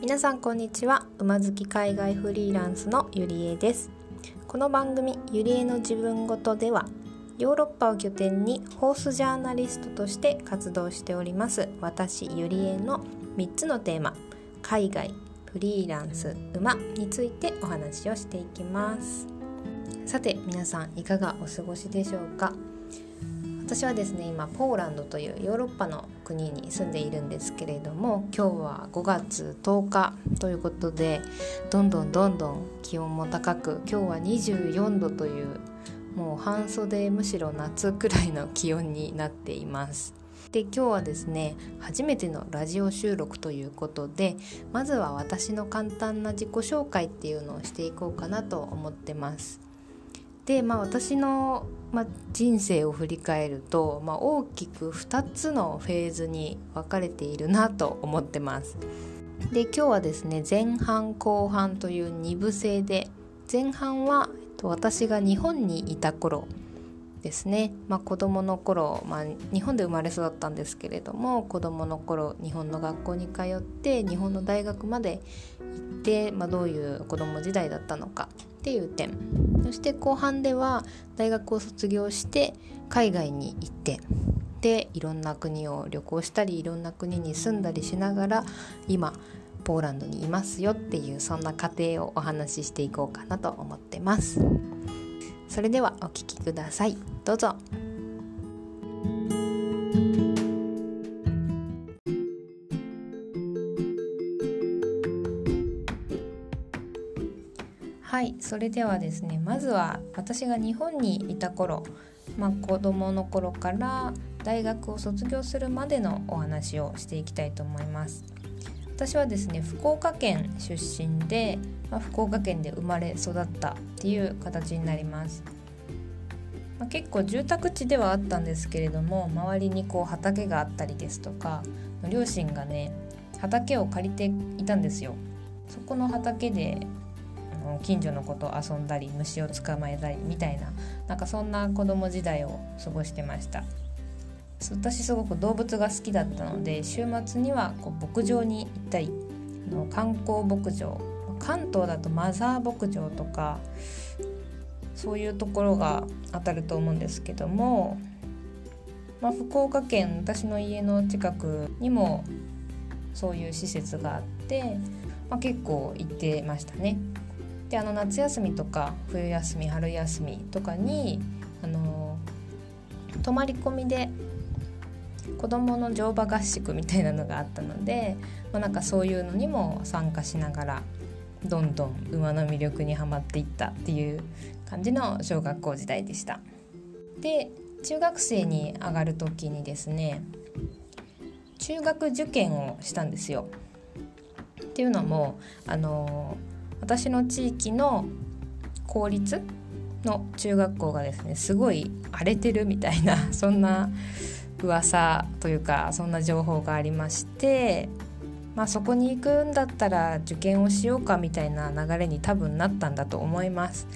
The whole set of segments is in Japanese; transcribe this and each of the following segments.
皆さんこんにちは。馬好き海外フリーランスのゆりえです。この番組ゆりえの自分ごとではヨーロッパを拠点にホースジャーナリストとして活動しております私ゆりえの3つのテーマ海外フリーランス馬についてお話をしていきます。さて皆さんいかがお過ごしでしょうか？私はですね今ポーランドというヨーロッパの国に住んでいるんですけれども今日は5月10日ということでどんどんどんどん気温も高く今日は24度というもう半袖むしろ夏くらいの気温になっています。で今日はですね初めてのラジオ収録ということでまずは私の簡単な自己紹介っていうのをしていこうかなと思ってます。でまあ私の、まあ、人生を振り返ると、まあ、大きく2つのフェーズに分かれているなと思ってます。で今日はですね前半後半という2部制で前半は私が日本にいた頃ですね、まあ、子どもの頃、まあ、日本で生まれ育ったんですけれども子どもの頃日本の学校に通って日本の大学まで行って、まあ、どういう子ども時代だったのかっていう点。そして後半では大学を卒業して海外に行ってでいろんな国を旅行したりいろんな国に住んだりしながら今ポーランドにいますよっていうそんな過程をお話ししていこうかなと思ってます。それではお聴きください。どうぞ。はいそれではですねまずは私が日本にいた頃、まあ、子どもの頃から大学を卒業するまでのお話をしていきたいと思います。私はですね福岡県出身で、まあ、福岡県で生まれ育ったっていう形になります、まあ、結構住宅地ではあったんですけれども周りにこう畑があったりですとか両親がね畑を借りていたんですよ。そこの畑で近所の子と遊んだり虫を捕まえたりみたいななんかそんな子供時代を過ごしてました私すごく動物が好きだったので週末にはこう牧場に行ったりの観光牧場関東だとマザー牧場とかそういうところが当たると思うんですけども、まあ、福岡県私の家の近くにもそういう施設があって、まあ、結構行ってましたね。であの夏休みとか冬休み春休みとかにあの泊まり込みで子どもの乗馬合宿みたいなのがあったので、まあ、なんかそういうのにも参加しながらどんどん馬の魅力にはまっていったっていう感じの小学校時代でした。で中学生に上がる時にですね中学受験をしたんですよ。っていうのもあの私の地域の公立の中学校がですねすごい荒れてるみたいな そんな噂というかそんな情報がありましてまあそこに行くんだったら受験をしようかみたいな流れに多分なったんだと思います。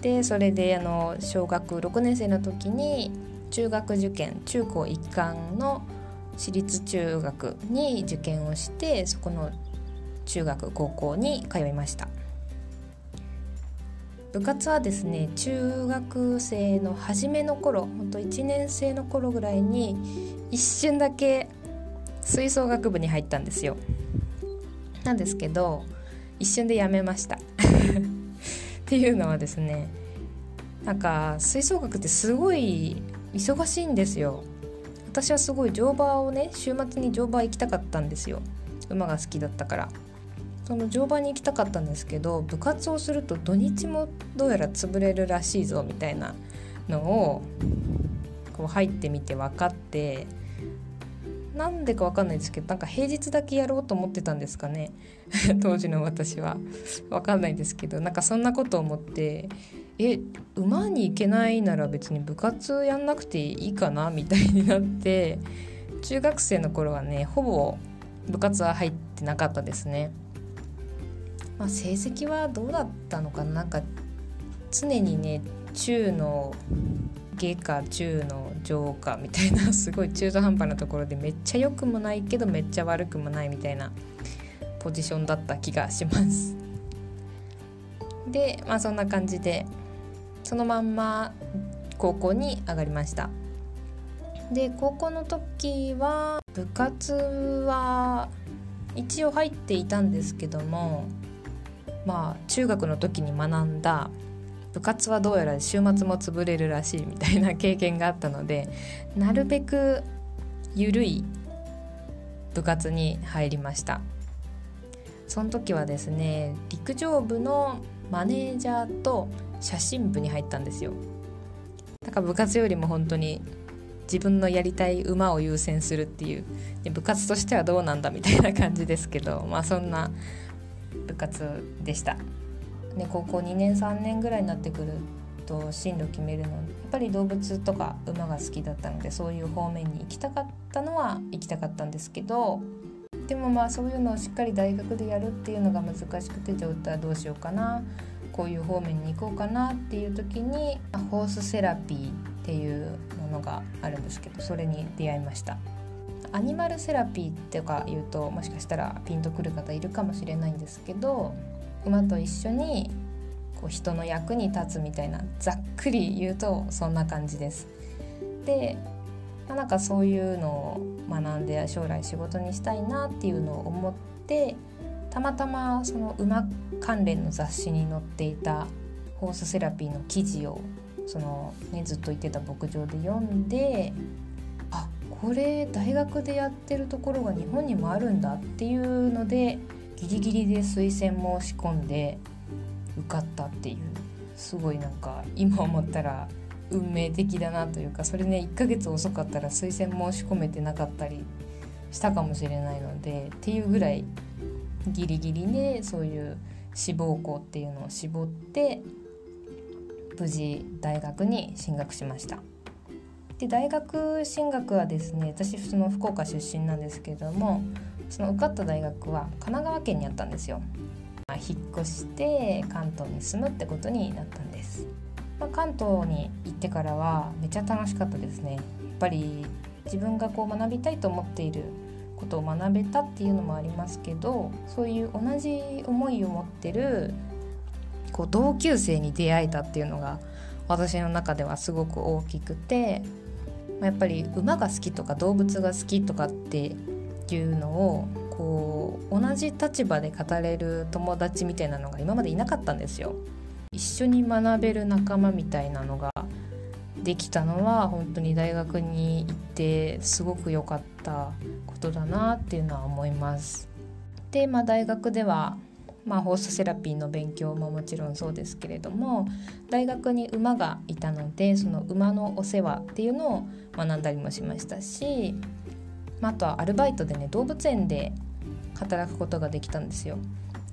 でそれであの小学6年生の時に中学受験中高一貫の私立中学に受験をしてそこの中学高校に通いました。部活はですね中学生の初めの頃ほんと1年生の頃ぐらいに一瞬だけ吹奏楽部に入ったんですよ。なんですけど一瞬でやめました。っていうのはですねなんか吹奏楽ってすごい忙しいんですよ。私はすごい乗馬をね週末に乗馬行きたかったんですよ。馬が好きだったから。その乗馬に行きたかったんですけど部活をすると土日もどうやら潰れるらしいぞみたいなのをこう入ってみて分かってなんでか分かんないですけどなんか平日だけやろうと思ってたんですかね 当時の私は分かんないですけどなんかそんなことを思ってえ馬に行けないなら別に部活やんなくていいかなみたいになって中学生の頃はねほぼ部活は入ってなかったですね。まあ、成績はどうだったのかな？なんか常にね中の下か中の上かみたいな すごい中途半端なところでめっちゃ良くもないけどめっちゃ悪くもないみたいなポジションだった気がします。でまあそんな感じでそのまんま高校に上がりました。で高校の時は部活は一応入っていたんですけどもまあ中学の時に学んだ部活はどうやら週末も潰れるらしいみたいな経験があったのでなるべく緩い部活に入りました。その時はですね陸上部のマネージャーと写真部に入ったんですよ。だから部活よりも本当に自分のやりたい馬を優先するっていう部活としてはどうなんだみたいな感じですけどまあそんな部活でした。で高校2年3年ぐらいになってくると進路決めるの。やっぱり動物とか馬が好きだったのでそういう方面に行きたかったのは行きたかったんですけどでもまあそういうのをしっかり大学でやるっていうのが難しくてじゃあどうしようかな。こういう方面に行こうかなっていう時にホースセラピーっていうものがあるんですけどそれに出会いました。アニマルセラピーってか言うともしかしたらピンとくる方いるかもしれないんですけど馬と一緒にこう人の役に立つみたいなざっくり言うとそんな感じです。で、ま、なんかそういうのを学んで将来仕事にしたいなっていうのを思ってたまたまその馬関連の雑誌に載っていたホースセラピーの記事をその、ね、ずっと言ってた牧場で読んでこれ大学でやってるところが日本にもあるんだっていうのでギリギリで推薦申し込んで受かったっていうすごいなんか今思ったら運命的だなというかそれね 1ヶ月遅かったら推薦申し込めてなかったりしたかもしれないのでっていうぐらいギリギリでそういう志望校っていうのを絞って無事大学に進学しました。で大学進学はですね私その福岡出身なんですけどもその受かった大学は神奈川県にあったんですよ。まあ、引っ越して関東に住むってことになったんです。まあ、関東に行ってからはめちゃ楽しかったですね。やっぱり自分がこう学びたいと思っていることを学べたっていうのもありますけどそういう同じ思いを持ってるこう同級生に出会えたっていうのが私の中ではすごく大きくてやっぱり馬が好きとか動物が好きとかっていうのをこう同じ立場で語れる友達みたいなのが今までいなかったんですよ。一緒に学べる仲間みたいなのができたのは本当に大学に行ってすごく良かったことだなっていうのは思います。で、まあ、大学では、まあ、ホースセラピーの勉強ももちろんそうですけれども大学に馬がいたのでその馬のお世話っていうのを学んだりもしましたしまあ、あとはアルバイトでね動物園で働くことができたんですよ。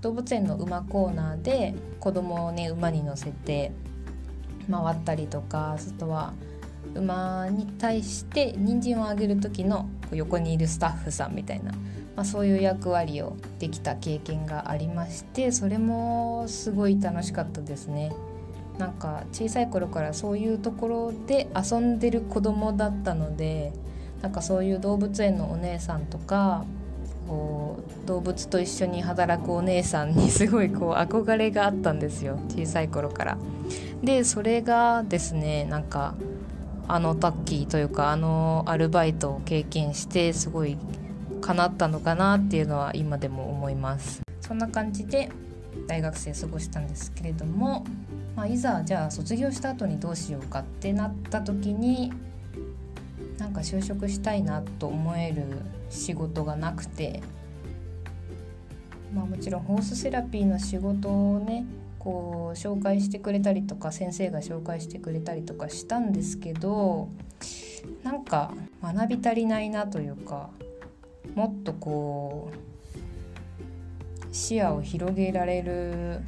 動物園の馬コーナーで子供をね馬に乗せて回ったりとかあとは馬に対して人参をあげる時の横にいるスタッフさんみたいな、まあ、そういう役割をできた経験がありましてそれもすごい楽しかったですね。なんか小さい頃からそういうところで遊んでる子供だったのでなんかそういう動物園のお姉さんとかこう動物と一緒に働くお姉さんにすごいこう憧れがあったんですよ小さい頃から。でそれがですねなんかあのタッキーというかあのアルバイトを経験してすごい叶ったのかなっていうのは今でも思います。そんな感じで大学生過ごしたんですけれども、まあ、いざじゃあ卒業した後にどうしようかってなった時になんか就職したいなと思える仕事がなくて、まあ、もちろんホースセラピーの仕事をねこう紹介してくれたりとか先生が紹介してくれたりとかしたんですけどなんか学び足りないなというかもっとこう視野を広げられる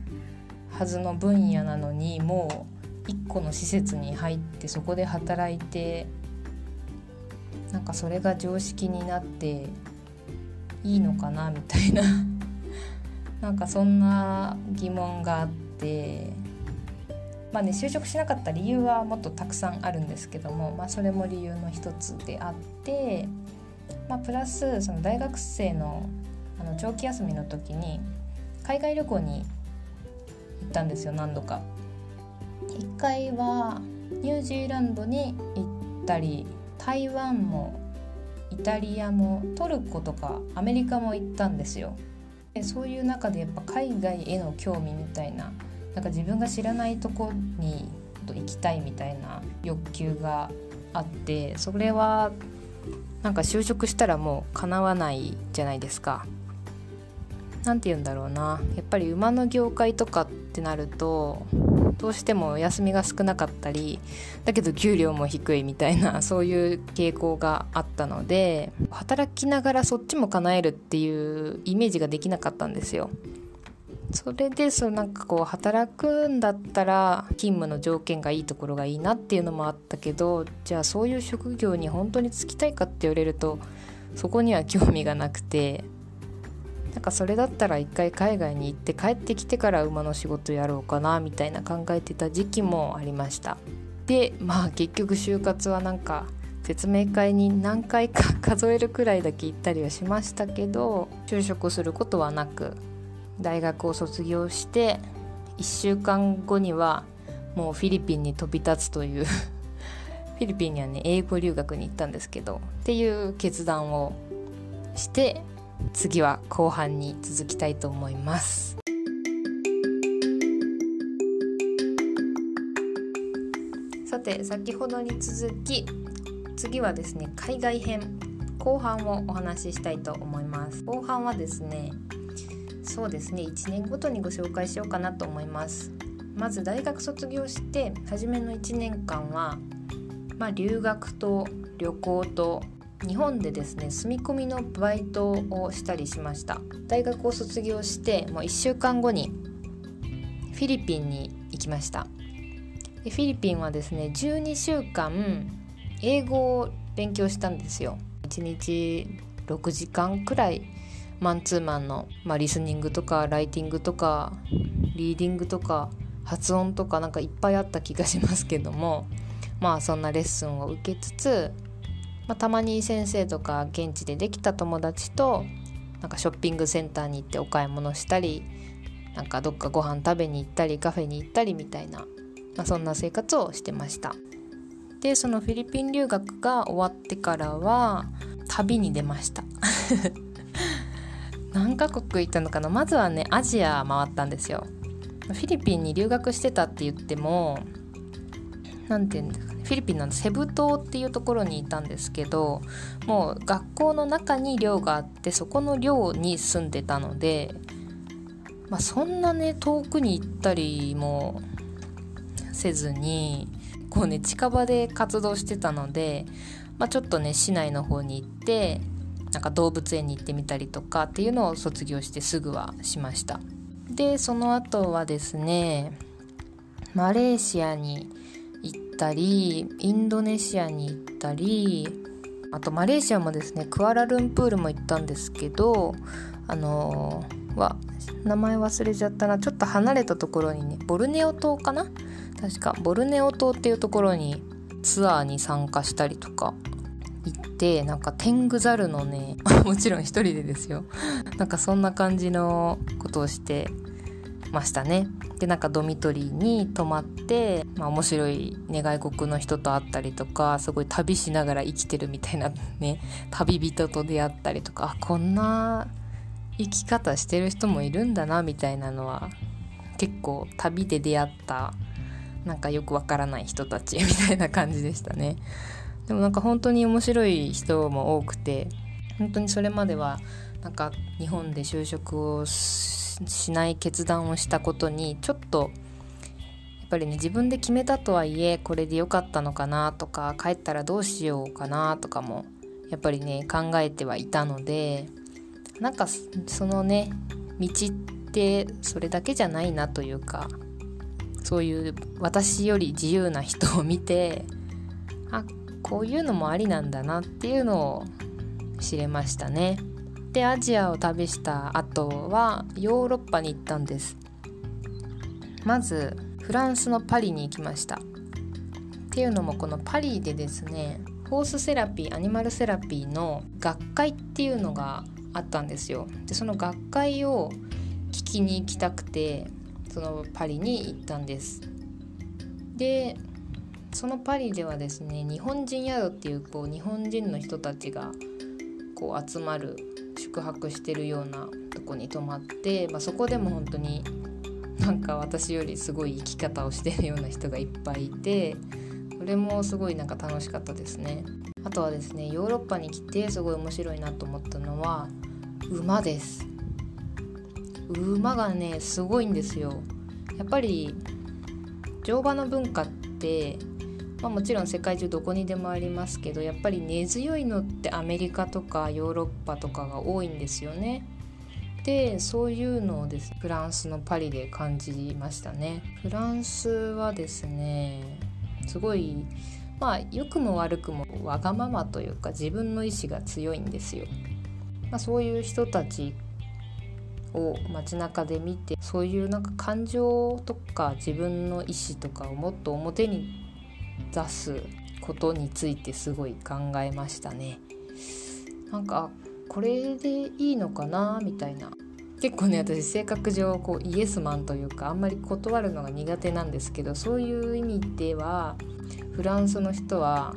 はずの分野なのにもう一個の施設に入ってそこで働いてなんかそれが常識になっていいのかなみたいな。なんかそんな疑問があって。まあね就職しなかった理由はもっとたくさんあるんですけども、まあ、それも理由の一つであって、まあ、プラスその大学生のあの長期休みの時に海外旅行に行ったんですよ何度か。1回はニュージーランドに行ったり台湾もイタリアもトルコとかアメリカも行ったんですよ。でそういう中でやっぱ海外への興味みたいななんか自分が知らないとこに行きたいみたいな欲求があってそれはなんか就職したらもう叶わないじゃないですか。何て言うんだろうなやっぱり馬の業界とかってなるとどうしても休みが少なかったりだけど給料も低いみたいな そういう傾向があったので働きながらそっちも叶えるっていうイメージができなかったんですよ。それでそのなんかこう働くんだったら勤務の条件がいいところがいいなっていうのもあったけどじゃあそういう職業に本当に就きたいかって言われるとそこには興味がなくてなんかそれだったら一回海外に行って帰ってきてから馬の仕事やろうかなみたいな考えてた時期もありました。でまあ結局就活はなんか説明会に何回か 数えるくらいだけ行ったりはしましたけど就職することはなく大学を卒業して1週間後にはもうフィリピンに飛び立つという フィリピンにはね英語留学に行ったんですけどっていう決断をして次は後半に続きたいと思います。さて先ほどに続き次はですね海外編後半をお話ししたいと思います。後半はですねそうですね。1年ごとにご紹介しようかなと思います。まず大学卒業して初めの1年間はまあ、留学と旅行と日本でですね住み込みのバイトをしたりしました。大学を卒業してもう1週間後にフィリピンに行きました。でフィリピンはですね12週間英語を勉強したんですよ。1日6時間くらいマンツーマンの、まあ、リスニングとかライティングとかリーディングとか発音とかなんかいっぱいあった気がしますけども まあそんなレッスンを受けつつ、まあ、たまに先生とか現地でできた友達となんかショッピングセンターに行ってお買い物したりなんかどっかご飯食べに行ったりカフェに行ったりみたいな、まあ、そんな生活をしてました。でそのフィリピン留学が終わってからは旅に出ました。カ国行ったのかな？まずはねアジア回ったんですよ。フィリピンに留学してたって言っても何て言うんですかね。フィリピンのセブ島っていうところにいたんですけどもう学校の中に寮があってそこの寮に住んでたので、まあ、そんなね遠くに行ったりもせずにこうね近場で活動してたので、まあ、ちょっとね市内の方に行ってなんか動物園に行ってみたりとかっていうのを卒業してすぐはしました。でその後はですねマレーシアに行ったりインドネシアに行ったりあとマレーシアもですねクアラルンプールも行ったんですけどあのー、は名前忘れちゃったな。ちょっと離れたところにねボルネオ島かな？確かボルネオ島っていうところにツアーに参加したりとか行ってなんか天狗ザルのね もちろん一人でですよなんかそんな感じのことをしてましたねでなんかドミトリーに泊まって、まあ、面白い、ね、外国の人と会ったりとかすごい旅しながら生きてるみたいなね旅人と出会ったりとかあこんな生き方してる人もいるんだなみたいなのは結構旅で出会ったなんかよくわからない人たちみたいな感じでしたね。でもなんか本当に面白い人も多くて本当にそれまではなんか日本で就職をしない決断をしたことにちょっとやっぱりね自分で決めたとはいえこれで良かったのかなとか帰ったらどうしようかなとかもやっぱりね考えてはいたのでなんかそのね道ってそれだけじゃないなというかそういう私より自由な人を見てあこういうのもありなんだなっていうのを知れましたね。でアジアを旅した後はヨーロッパに行ったんですまずフランスのパリに行きましたっていうのもこのパリでですねホースセラピーアニマルセラピーの学会っていうのがあったんですよ。でその学会を聞きに行きたくてそのパリに行ったんです。でそのパリではですね日本人宿っていうこう日本人の人たちがこう集まる宿泊してるようなとこに泊まって、まあ、そこでも本当になんか私よりすごい生き方をしてるような人がいっぱいいてそれもすごいなんか楽しかったですね。あとはですねヨーロッパに来てすごい面白いなと思ったのは馬です馬がねすごいんですよやっぱり乗馬の文化って、まあ、もちろん世界中どこにでもありますけどやっぱり根強いのってアメリカとかヨーロッパとかが多いんですよねでそういうのをですフランスのパリで感じましたねフランスはですねすごいまあ良くも悪くもわがままというか自分の意志が強いんですよ。まあ、そういう人たちを街中で見てそういうなんか感情とか自分の意志とかをもっと表に出すことについてすごい考えましたね。なんかこれでいいのかなみたいな結構ね私性格上こうイエスマンというかあんまり断るのが苦手なんですけどそういう意味ではフランスの人は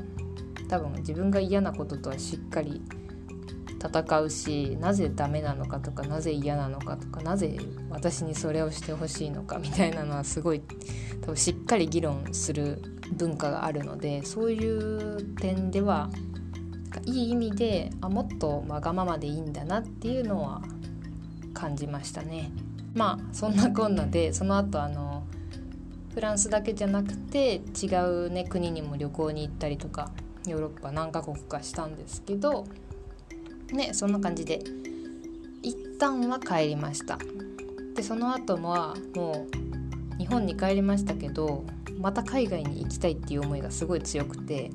多分自分が嫌なこととはしっかり戦うしなぜダメなのかとかなぜ嫌なのかとかなぜ私にそれをしてほしいのかみたいなのはすごい多分しっかり議論する文化があるのでそういう点ではいい意味であもっとわがままでいいんだなっていうのは感じましたね。まあそんなこんなでその後あのフランスだけじゃなくて違う、ね、国にも旅行に行ったりとかヨーロッパ何カ国かしたんですけどねそんな感じで。一旦は帰りました。でその後はもう日本に帰りましたけどまた海外に行きたいっていう思いがすごい強くて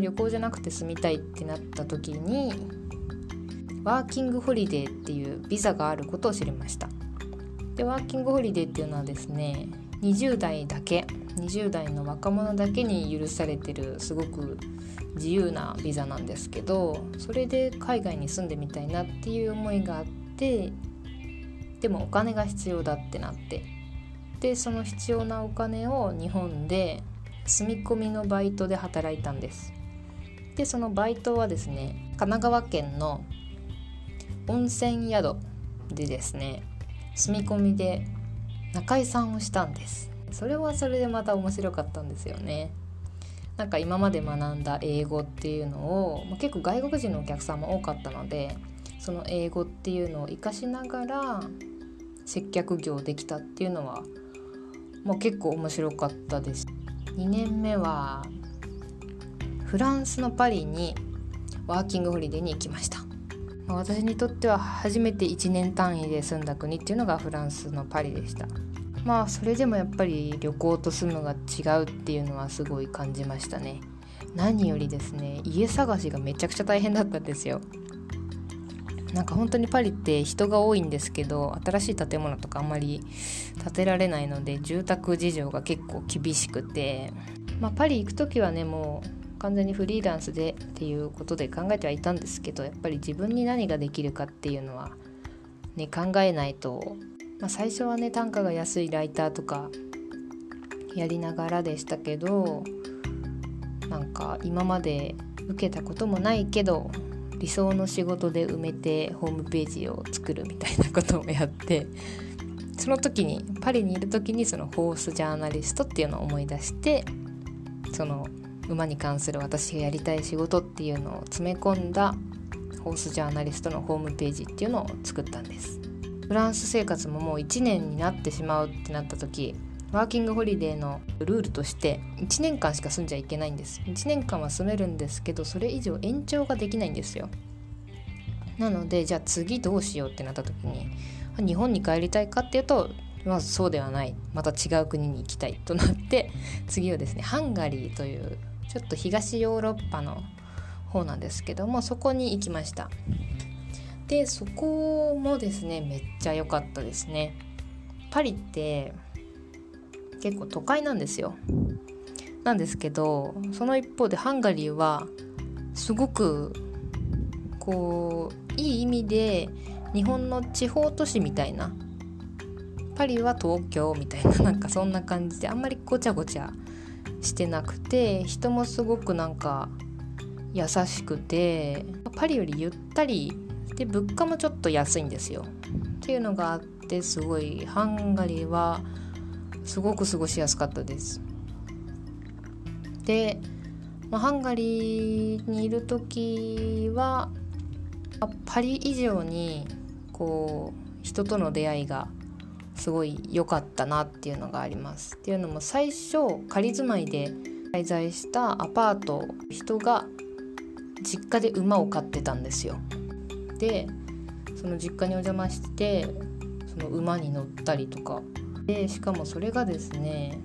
旅行じゃなくて住みたいってなった時にワーキングホリデーっていうビザがあることを知りました。でワーキングホリデーっていうのはですね20代だけ20代の若者だけに許されてるすごく自由なビザなんですけどそれで海外に住んでみたいなっていう思いがあってでもお金が必要だってなって。でその必要なお金を日本で住み込みのバイトで働いたんです。でそのバイトはですね神奈川県の温泉宿でですね住み込みで中居さんをしたんです。それはそれでまた面白かったんですよね。なんか今まで学んだ英語っていうのを、まあ、結構外国人のお客さんも多かったのでその英語っていうのを活かしながら接客業できたっていうのはもう結構面白かったです。2年目はフランスのパリにワーキングホリデーに行きました。私にとっては初めて1年単位で住んだ国っていうのがフランスのパリでした。まあそれでもやっぱり旅行と住むが違うっていうのはすごい感じましたね。何よりですね家探しがめちゃくちゃ大変だったんですよ。なんか本当にパリって人が多いんですけど新しい建物とかあんまり建てられないので住宅事情が結構厳しくて、まあ、パリ行く時はねもう完全にフリーランスでっていうことで考えてはいたんですけどやっぱり自分に何ができるかっていうのはね考えないと、まあ、最初はね単価が安いライターとかやりながらでしたけどなんか今まで受けたこともないけど理想の仕事で埋めてホームページを作るみたいなことをやってその時にパリにいる時にそのホースジャーナリストっていうのを思い出してその馬に関する私がやりたい仕事っていうのを詰め込んだホースジャーナリストのホームページっていうのを作ったんです。フランス生活ももう1年になってしまうってなった時ワーキングホリデーのルールとして1年間しか住んじゃいけないんです。1年間は住めるんですけどそれ以上延長ができないんですよ。なのでじゃあ次どうしようってなった時に日本に帰りたいかっていうとまずそうではない。また違う国に行きたいとなって次はですねハンガリーというちょっと東ヨーロッパの方なんですけどもそこに行きました。でそこもですねめっちゃ良かったですね。パリって結構都会なんですよ。なんですけどその一方でハンガリーはすごくこういい意味で日本の地方都市みたいな。パリは東京みたいななんかそんな感じであんまりごちゃごちゃしてなくて人もすごくなんか優しくてパリよりゆったりで物価もちょっと安いんですよ。っていうのがあってすごいハンガリーはすごく過ごしやすかったです。で、まあ、ハンガリーにいる時はパリ以上にこう人との出会いがすごい良かったなっていうのがあります。っていうのも最初仮住まいで滞在したアパート人が実家で馬を飼ってたんですよ。でその実家にお邪魔してその馬に乗ったりとか。でしかもそれがですね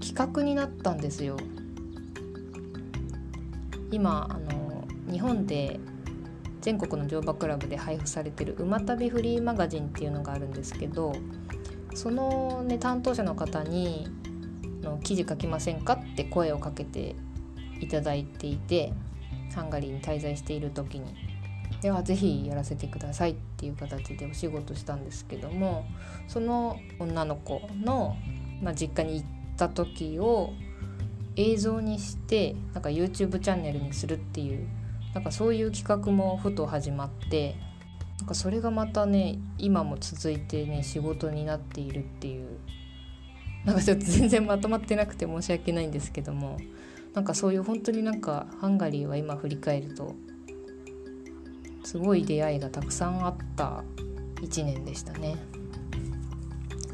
企画になったんですよ。今あの日本で全国の乗馬クラブで配布されてる馬旅フリーマガジンっていうのがあるんですけどその、ね、担当者の方にの記事書きませんかって声をかけていただいていてハンガリーに滞在している時に。ではぜひやらせてくださいっていう形でお仕事したんですけどもその女の子の、まあ、実家に行った時を映像にしてなんか YouTube チャンネルにするっていうなんかそういう企画もふと始まってなんかそれがまたね今も続いてね仕事になっているっていうなんかちょっと全然まとまってなくて申し訳ないんですけどもなんかそういう本当になんかハンガリーは今振り返るとすごい出会いがたくさんあった1年でしたね。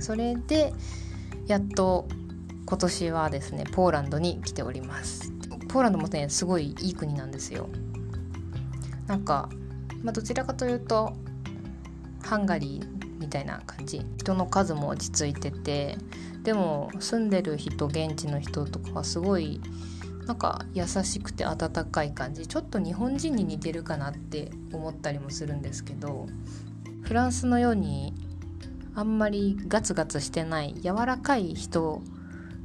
それでやっと今年はですねポーランドに来ておりますポーランドもねすごいいい国なんですよなんか、まあ、どちらかというとハンガリーみたいな感じ人の数も落ち着いててでも住んでる人現地の人とかはすごいなんか優しくて温かい感じちょっと日本人に似てるかなって思ったりもするんですけどフランスのようにあんまりガツガツしてない柔らかい人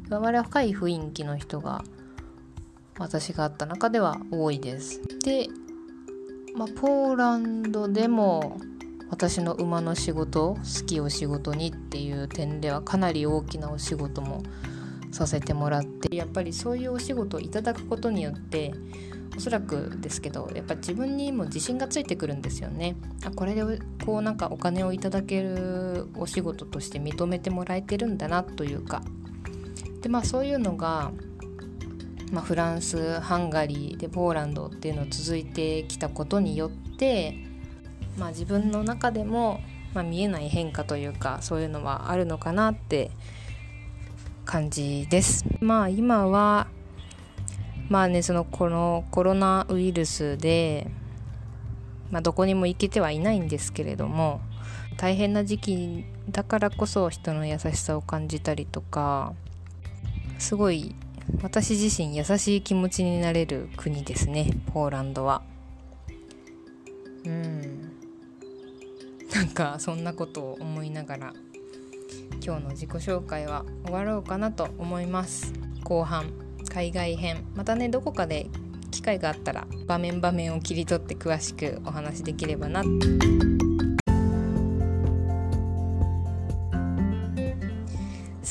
柔らかい雰囲気の人が私があった中では多いです。でまあ、ポーランドでも私の馬の仕事好きを仕事にっていう点ではかなり大きなお仕事もさせてもらってやっぱりそういうお仕事をいただくことによっておそらくですけどやっぱ自分にも自信がついてくるんですよね。あこれでこうなんかお金をいただけるお仕事として認めてもらえてるんだなというか。でまあそういうのがまあ、フランスハンガリーでポーランドっていうのを続いてきたことによって、まあ、自分の中でも、まあ、見えない変化というかそういうのはあるのかなって感じです。まあ今はまあねそのこのコロナウイルスで、まあ、どこにも行けてはいないんですけれども大変な時期だからこそ人の優しさを感じたりとかすごい私自身優しい気持ちになれる国ですねポーランドは。うん。なんかそんなことを思いながら今日の自己紹介は終わろうかなと思います。後半海外編。またねどこかで機会があったら場面場面を切り取って詳しくお話できればな。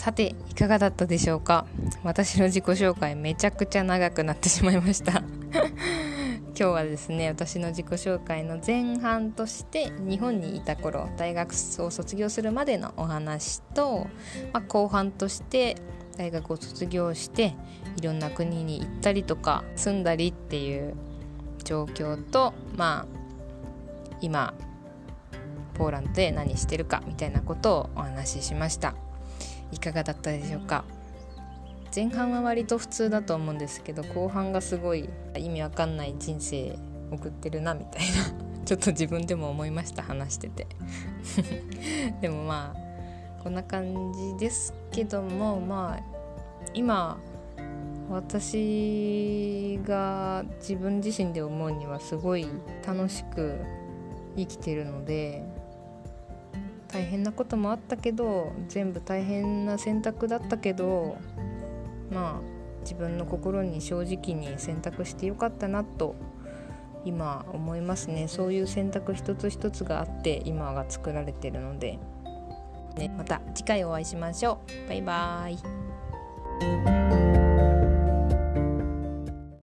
さていかがだったでしょうか？私の自己紹介めちゃくちゃ長くなってしまいました 今日はですね私の自己紹介の前半として日本にいた頃大学を卒業するまでのお話と、まあ、後半として大学を卒業していろんな国に行ったりとか住んだりっていう状況とまあ今ポーランドで何してるかみたいなことをお話ししました。いかがだったでしょうか？前半は割と普通だと思うんですけど後半がすごい意味わかんない人生送ってるなみたいな。ちょっと自分でも思いました話してて。でもまあこんな感じですけどもまあ今私が自分自身で思うにはすごい楽しく生きてるので大変なこともあったけど全部大変な選択だったけどまあ自分の心に正直に選択してよかったなと今思いますね。そういう選択一つ一つがあって今が作られてるので、ね、また次回お会いしましょう。バイバーイ。